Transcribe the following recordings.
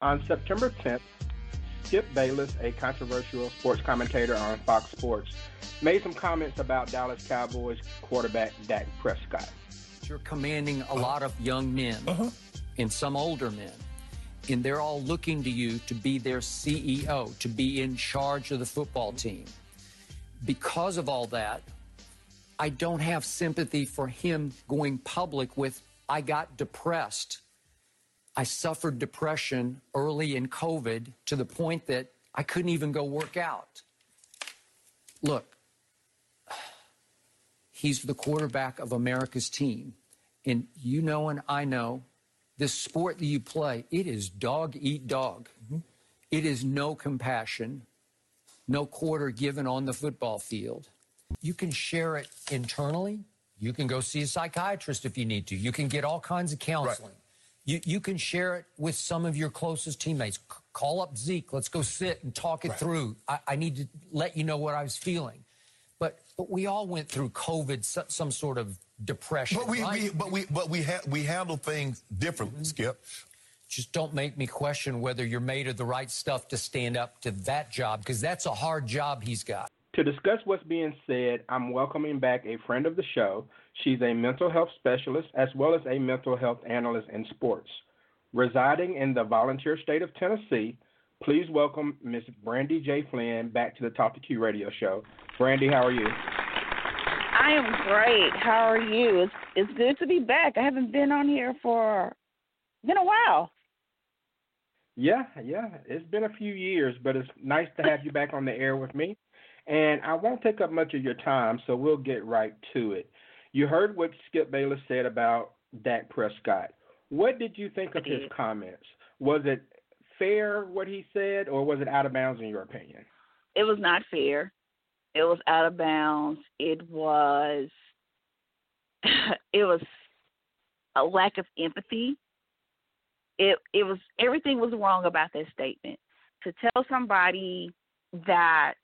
On September 10th, Skip Bayless, a controversial sports commentator on Fox Sports, made some comments about Dallas Cowboys quarterback Dak Prescott. You're commanding a lot of young men Uh-huh. and some older men, and they're all looking to you to be their CEO, to be in charge of the football team. Because of all that, I don't have sympathy for him going public with, I got depressed. I suffered depression early in COVID to the point that I couldn't even go work out. Look, he's the quarterback of America's team. And you know, and I know, this sport that you play, it is dog eat dog. Mm-hmm. It is no compassion, no quarter given on the football field. You can share it internally. You can go see a psychiatrist if you need to. You can get all kinds of counseling. You, you can share it with some of your closest teammates. C- call up Zeke. Let's go sit and talk it through. I, I need to let you know what I was feeling. But but we all went through COVID, so, some sort of depression. But we, right? we but we but we ha- we handle things differently, Mm-hmm. Skip. just don't make me question whether you're made of the right stuff to stand up to that job because that's a hard job he's got. To discuss what's being said, I'm welcoming back a friend of the show. She's a mental health specialist as well as a mental health analyst in sports. Residing in the volunteer state of Tennessee, please welcome Miss Brandy J. Flynn back to the Talk to Q radio show. Brandy, how are you? I am great. How are you? It's it's good to be back. I haven't been on here for been a while. Yeah, yeah. It's been a few years, but it's nice to have you back on the air with me. And I won't take up much of your time, so we'll get right to it. You heard what Skip Bayless said about Dak Prescott. What did you think of his comments? Was it fair what he said, or was it out of bounds in your opinion? It was not fair. It was out of bounds. It was it was a lack of empathy. It it was everything was wrong about that statement. To tell somebody that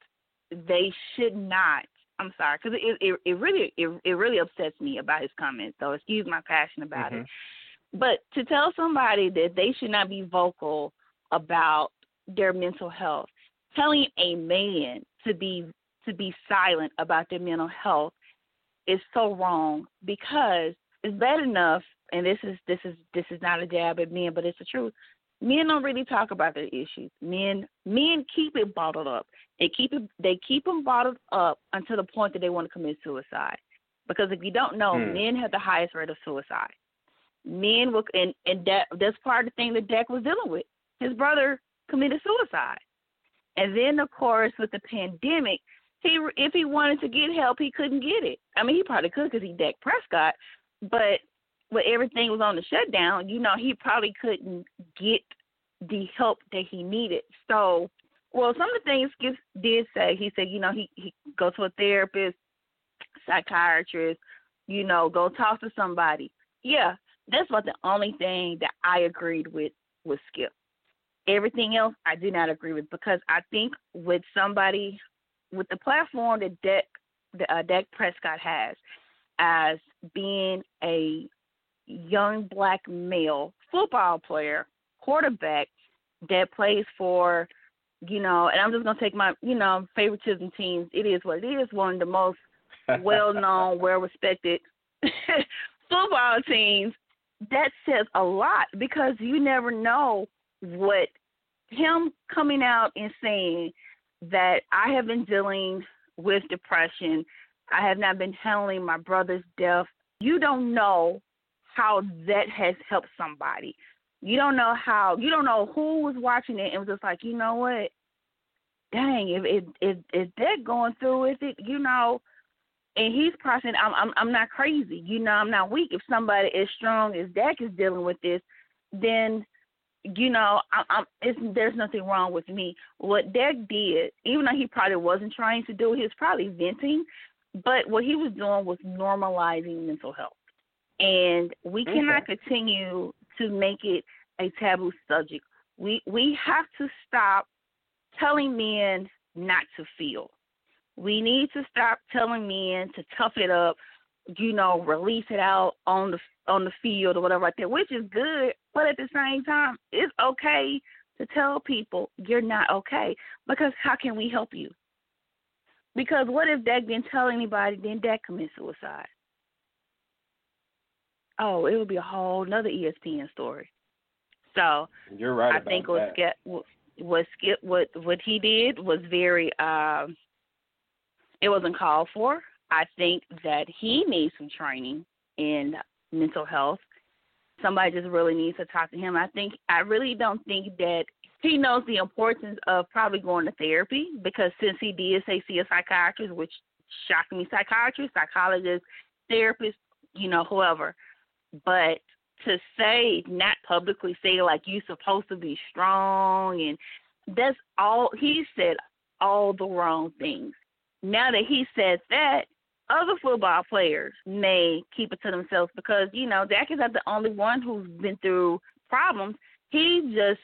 they should not I'm sorry, because it, it it really it, it really upsets me about his comments. So excuse my passion about it. Mm-hmm. But to tell somebody that they should not be vocal about their mental health, telling a man to be to be silent about their mental health is so wrong because it's bad enough and this is this is this is not a jab at men, but it's the truth. Men don't really talk about their issues. Men men keep it bottled up. They keep it they keep them bottled up until the point that they want to commit suicide. Because if you don't know, Hmm. men have the highest rate of suicide men will and and that that's part of the thing that Dak was dealing with. His brother committed suicide, and then of course with the pandemic, he if he wanted to get help, he couldn't get it. I mean, he probably could because he Dak Prescott, but when everything was on the shutdown, you know, he probably couldn't get the help that he needed. So, well, some of the things Skip did say, he said, you know, he he go to a therapist, psychiatrist, you know, go talk to somebody. Yeah, that's about the only thing that I agreed with with Skip. Everything else I do not agree with because I think with somebody with the platform that Dak that uh, Dak Prescott has as being a young black male football player, quarterback that plays for, you know, and I'm just gonna take my, you know, favoritism teams. It is what it is. One of the most well known, well respected football teams. That says a lot because you never know what him coming out and saying that I have been dealing with depression. I have not been handling my brother's death. You don't know how that has helped somebody. You don't know how you don't know who was watching it and was just like, you know what? Dang, if if if, if they're going through with it, you know, and he's processing. I'm I'm I'm not crazy. You know, I'm not weak. If somebody as strong as Dak is dealing with this, then you know, I, I'm it's there's nothing wrong with me. What Dak did, even though he probably wasn't trying to do, it, he was probably venting, but what he was doing was normalizing mental health, and we cannot continue to make it a taboo subject. We we have to stop telling men not to feel. We need to stop telling men to tough it up, you know, release it out on the on the field or whatever like that, which is good. But at the same time, it's okay to tell people you're not okay because how can we help you? Because what if Dak didn't tell anybody, then Dak commits suicide? Oh, it would be a whole another ESPN story. So you're right. I think what Skip what Skip what what he did was very um it wasn't called for. I think that he needs some training in mental health. Somebody just really needs to talk to him. I think I really don't think that he knows the importance of probably going to therapy because since he did say see a psychiatrist, which shocked me, psychiatrist, psychologist, therapist, you know, whoever. But to say, not publicly say like you're supposed to be strong and that's all he said all the wrong things. Now that he said that, other football players may keep it to themselves because, you know, Dak is not the only one who's been through problems. He just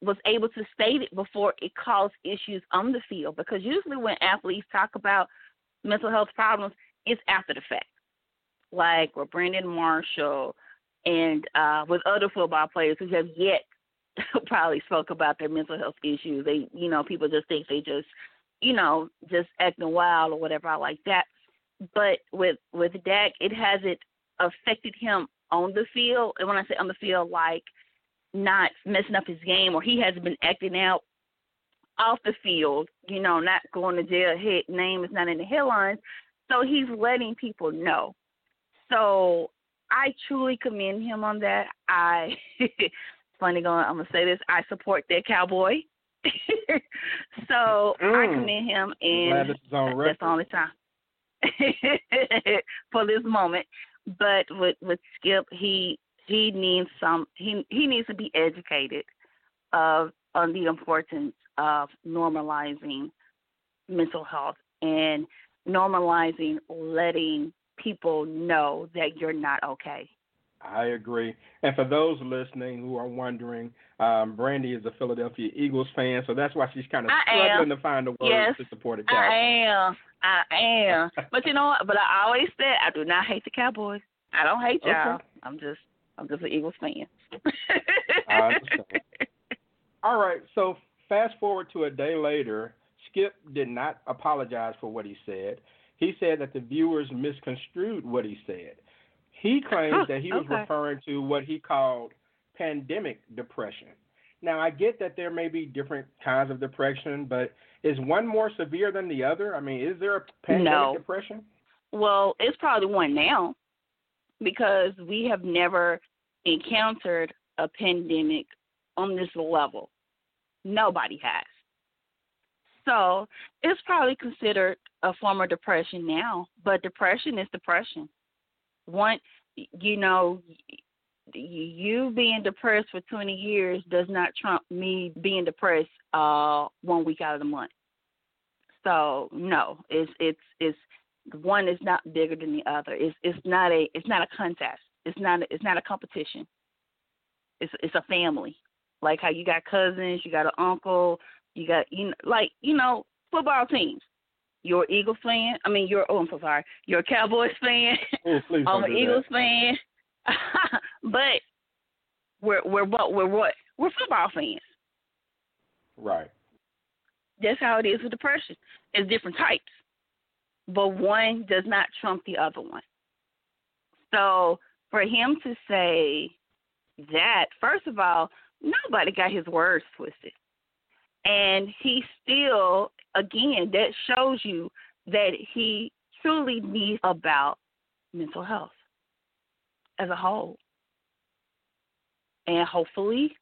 was able to state it before it caused issues on the field because usually when athletes talk about mental health problems, it's after the fact. Like with Brandon Marshall and uh with other football players who have yet probably spoke about their mental health issues. They you know, people just think they just you know, just acting wild or whatever like that. But with with Dak it hasn't affected him on the field. And when I say on the field like not messing up his game or he hasn't been acting out off the field, you know, not going to jail, his name is not in the headlines. So he's letting people know. So I truly commend him on that. I funny going I'm gonna say this, I support that cowboy. so mm. I commend him and that's the only time. for this moment. But with with Skip he he needs some he he needs to be educated of on the importance of normalizing mental health and normalizing letting people know that you're not okay. I agree. And for those listening who are wondering, um, Brandy is a Philadelphia Eagles fan, so that's why she's kind of I struggling am. to find the words yes, to support the Cowboys. I am. I am. but you know what? But I always said I do not hate the Cowboys. I don't hate y'all. Okay. I'm just I'm just an Eagles fan. I understand. All right, so fast forward to a day later, Skip did not apologize for what he said. He said that the viewers misconstrued what he said. He claims that he was okay. referring to what he called pandemic depression. Now, I get that there may be different kinds of depression, but is one more severe than the other? I mean, is there a pandemic no. depression? Well, it's probably one now because we have never encountered a pandemic on this level. Nobody has. So it's probably considered a form of depression now, but depression is depression. One, you know, you being depressed for 20 years does not trump me being depressed uh one week out of the month. So no, it's it's it's one is not bigger than the other. It's it's not a it's not a contest. It's not a, it's not a competition. It's it's a family. Like how you got cousins, you got an uncle, you got you know, like you know football teams. You're an Eagles fan. I mean, you're oh I'm so sorry. You're a Cowboys fan. Oh, please I'm an Eagles that. fan. but we're we're what we're what we're football fans. Right. That's how it is with depression. It's different types, but one does not trump the other one. So for him to say that, first of all, nobody got his words twisted, and he still, again, that shows you that he truly needs about mental health as a whole. And hopefully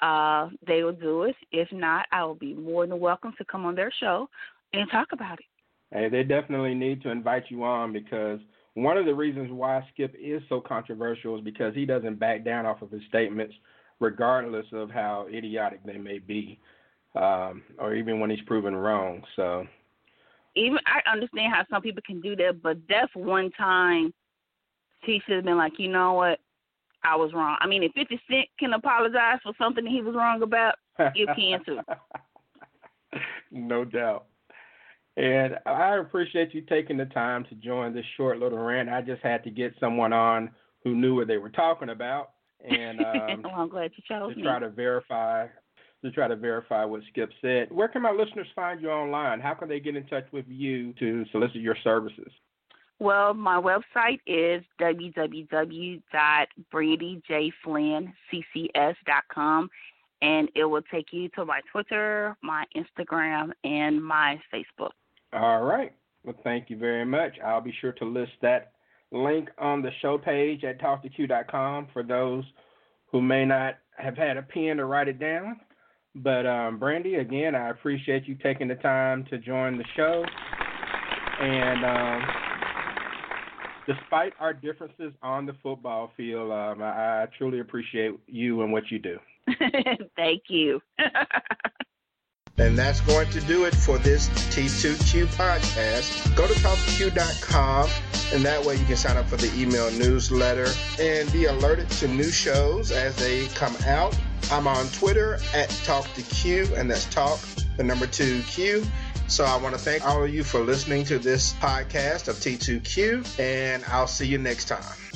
uh, they will do it. If not, I will be more than welcome to come on their show and talk about it. Hey, they definitely need to invite you on because one of the reasons why Skip is so controversial is because he doesn't back down off of his statements, regardless of how idiotic they may be, um, or even when he's proven wrong. So, even I understand how some people can do that, but that's one time he should have been like, you know what, I was wrong. I mean, if Fifty Cent can apologize for something he was wrong about, you can too. no doubt. And I appreciate you taking the time to join this short little rant. I just had to get someone on who knew what they were talking about, and um, well, I'm glad you chose to me. try to verify to try to verify what Skip said. Where can my listeners find you online? How can they get in touch with you to solicit your services? Well, my website is www.brandyjflynnCCS.com, and it will take you to my Twitter, my Instagram, and my Facebook. All right. Well, thank you very much. I'll be sure to list that link on the show page at talktoq.com for those who may not have had a pen to write it down. But um, Brandy, again, I appreciate you taking the time to join the show. And um, despite our differences on the football field, um, I, I truly appreciate you and what you do. Thank you. And that's going to do it for this T2Q podcast. Go to talktoq.com, and that way you can sign up for the email newsletter and be alerted to new shows as they come out. I'm on Twitter at Talk to Q, and that's talk, the number two Q. So I want to thank all of you for listening to this podcast of T2Q, and I'll see you next time.